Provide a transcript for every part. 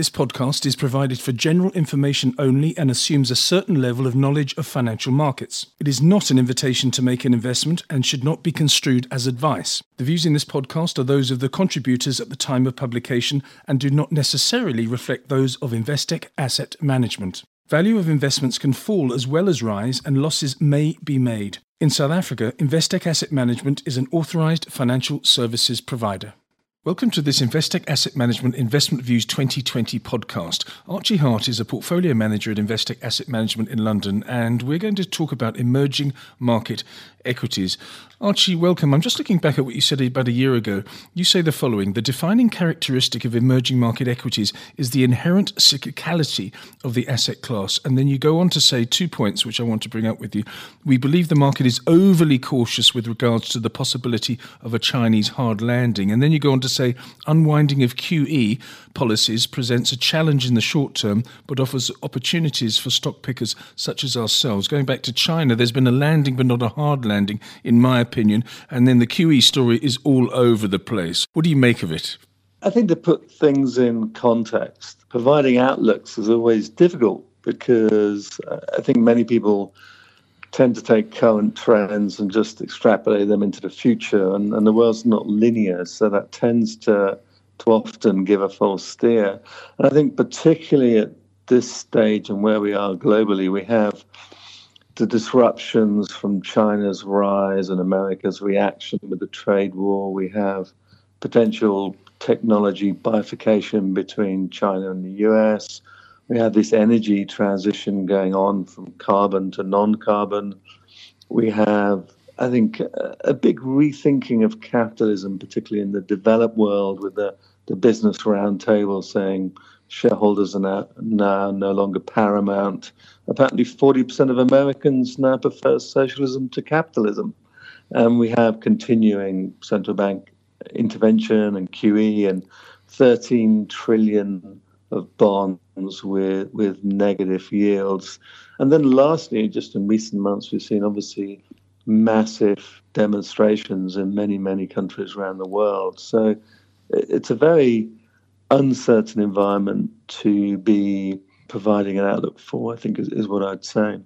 This podcast is provided for general information only and assumes a certain level of knowledge of financial markets. It is not an invitation to make an investment and should not be construed as advice. The views in this podcast are those of the contributors at the time of publication and do not necessarily reflect those of Investec Asset Management. Value of investments can fall as well as rise, and losses may be made. In South Africa, Investec Asset Management is an authorized financial services provider. Welcome to this Investec Asset Management Investment Views 2020 podcast. Archie Hart is a portfolio manager at Investec Asset Management in London, and we're going to talk about emerging market equities. Archie, welcome. I'm just looking back at what you said about a year ago. You say the following The defining characteristic of emerging market equities is the inherent cyclicality of the asset class. And then you go on to say two points, which I want to bring up with you. We believe the market is overly cautious with regards to the possibility of a Chinese hard landing. And then you go on to say unwinding of QE policies presents a challenge in the short term, but offers opportunities for stock pickers such as ourselves. Going back to China, there's been a landing, but not a hard landing, in my opinion. And then the QE story is all over the place. What do you make of it? I think to put things in context, providing outlooks is always difficult because uh, I think many people tend to take current trends and just extrapolate them into the future. And, and the world's not linear, so that tends to, to often give a false steer. And I think, particularly at this stage and where we are globally, we have the disruptions from China's rise and America's reaction with the trade war. We have potential technology bifurcation between China and the US we have this energy transition going on from carbon to non carbon. We have, I think, a big rethinking of capitalism, particularly in the developed world, with the, the business roundtable saying shareholders are now, now no longer paramount. Apparently, 40% of Americans now prefer socialism to capitalism. And we have continuing central bank intervention and QE and 13 trillion of bonds with with negative yields. And then lastly, just in recent months, we've seen obviously massive demonstrations in many, many countries around the world. So it's a very uncertain environment to be providing an outlook for, I think, is, is, what I'd say.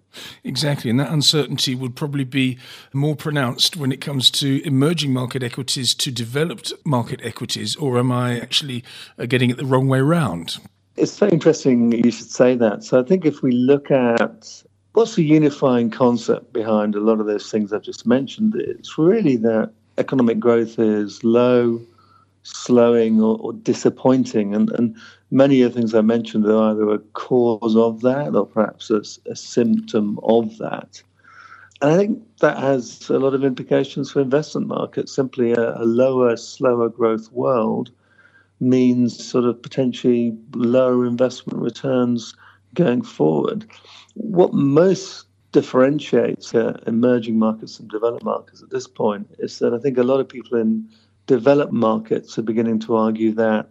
Exactly. And that uncertainty would probably be more pronounced when it comes to emerging market equities to developed market equities, or am I actually uh, getting it the wrong way around? It's so interesting you should say that. So I think if we look at what's the unifying concept behind a lot of those things I've just mentioned, it's really that economic growth is low, slowing, or, or disappointing. And, and many of the things I mentioned are either a cause of that or perhaps a, a symptom of that. And I think that has a lot of implications for investment markets. Simply a, a lower, slower growth world – means sort of potentially lower investment returns going forward. What most differentiates uh, emerging markets from developed markets at this point is that I think a lot of people in developed markets are beginning to argue that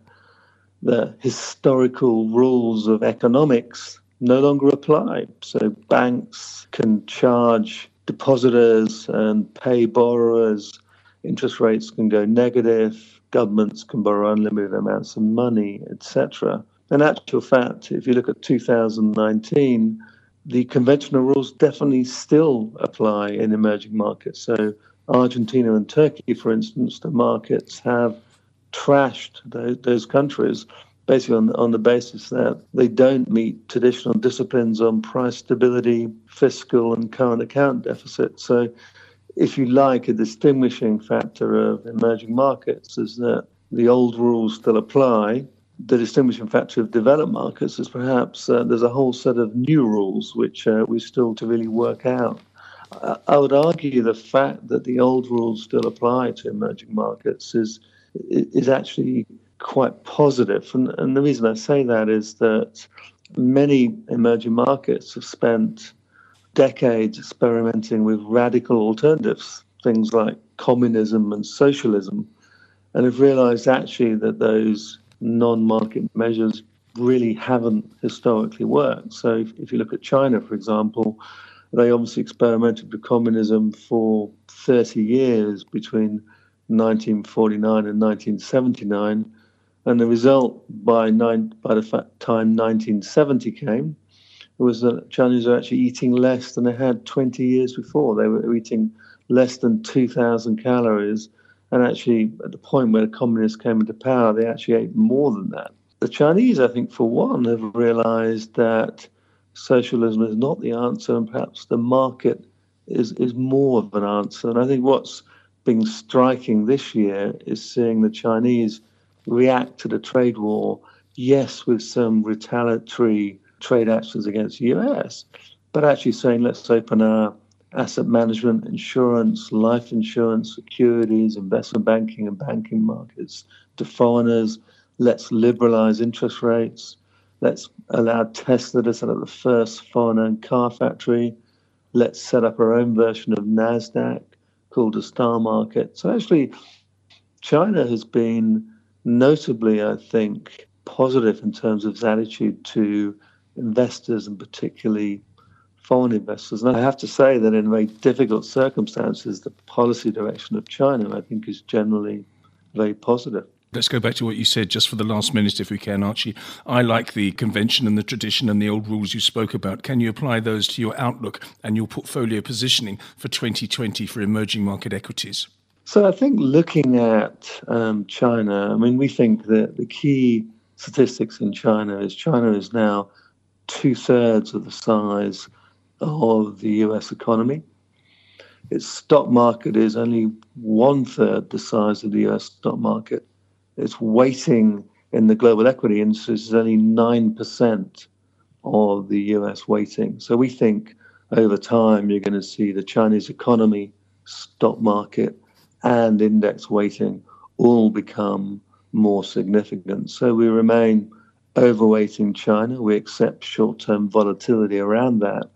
the historical rules of economics no longer apply. So banks can charge depositors and pay borrowers, interest rates can go negative, governments can borrow unlimited amounts of money, etc. In actual fact, if you look at 2019, the conventional rules definitely still apply in emerging markets. So, Argentina and Turkey, for instance, the markets have trashed those, those countries basically on, on the basis that they don't meet traditional disciplines on price stability, fiscal, and current account deficit. So, if you like, a distinguishing factor of emerging markets is that the old rules still apply. The distinguishing factor of developed markets is perhaps uh, there's a whole set of new rules which uh, we still to really work out. I would argue the fact that the old rules still apply to emerging markets is is actually quite positive. And, and the reason I say that is that many emerging markets have spent decades experimenting with radical alternatives, things like communism and socialism, and have realized actually that those non market measures really haven't historically worked. So, if, if, you look at China, for example, they obviously experimented with communism for 30 years between 1949 and 1979. And the result by, nine, by the time 1970 came was that Chinese were actually eating less than they had 20 years before. They were eating less than 2,000 calories. And actually, at the point where the communists came into power, they actually ate more than that. The Chinese, I think, for one, have realized that socialism is not the answer, and perhaps the market is, is more of an answer. And I think what's been striking this year is seeing the Chinese react to the trade war, yes, with some retaliatory trade actions against the US, but actually saying, let's open our asset management, insurance, life insurance, securities, investment banking, and banking markets to foreigners. Let's liberalize interest rates. Let's allow Tesla to set up the first foreign owned car factory. Let's set up our own version of NASDAQ called the Star Market. So, actually, China has been notably, I think, positive in terms of its attitude to investors and particularly foreign investors. And I have to say that in very difficult circumstances, the policy direction of China, I think, is generally very positive. Let's go back to what you said just for the last minute, if we can, Archie. I like the convention and the tradition and the old rules you spoke about. Can you apply those to your outlook and your portfolio positioning for 2020 for emerging market equities? So I think looking at um, China, I mean, we think that the key statistics in China is China is now two thirds of the size of the US economy. Its stock market is only one third the size of the US stock market. Its weighting in the global equity industry is only 9% of the US weighting. So we think over time you're going to see the Chinese economy, stock market, and index weighting all become more significant. So we remain overweighting China. We accept short term volatility around that.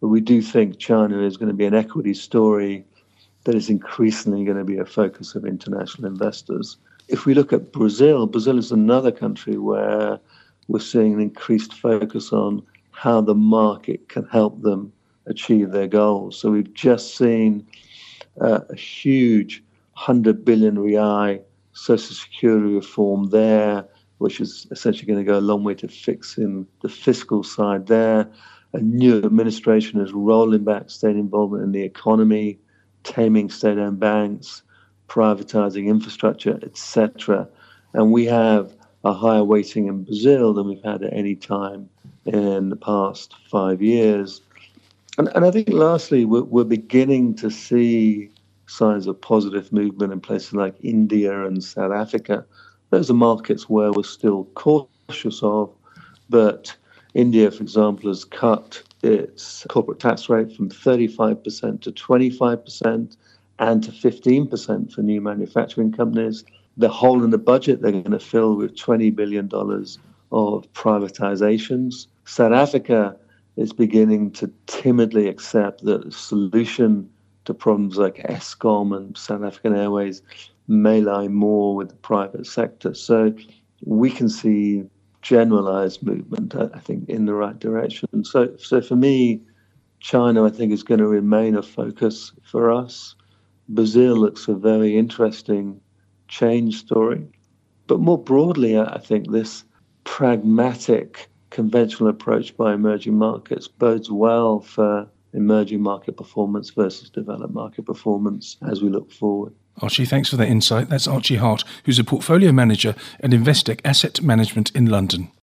But we do think China is going to be an equity story that is increasingly going to be a focus of international investors. If we look at Brazil, Brazil is another country where we're seeing an increased focus on how the market can help them achieve their goals. So we've just seen uh, a huge 100 billion real social security reform there, which is essentially going to go a long way to fixing the fiscal side there. A new administration is rolling back state involvement in the economy, taming state owned banks, privatizing infrastructure, etc. And we have a higher weighting in Brazil than we've had at any time in the past five years. And, and I think, lastly, we're, we're beginning to see signs of positive movement in places like India and South Africa. Those are markets where we're still cautious of, but India, for example, has cut its corporate tax rate from 35% to 25% and to 15% for new manufacturing companies. The hole in the budget they're going to fill with $20 billion of privatizations. South Africa is beginning to timidly accept that the solution to problems like Eskom and South African Airways may lie more with the private sector. So we can see generalized movement, I think, in the right direction. So, so for me, China, I think, is going to remain a focus for us. Brazil looks a very interesting change story. But more broadly, I think this pragmatic, conventional approach by emerging markets bodes well for emerging market performance versus developed market performance as we look forward. Archie, thanks for that insight. That's Archie Hart, who's a portfolio manager at Investec Asset Management in London.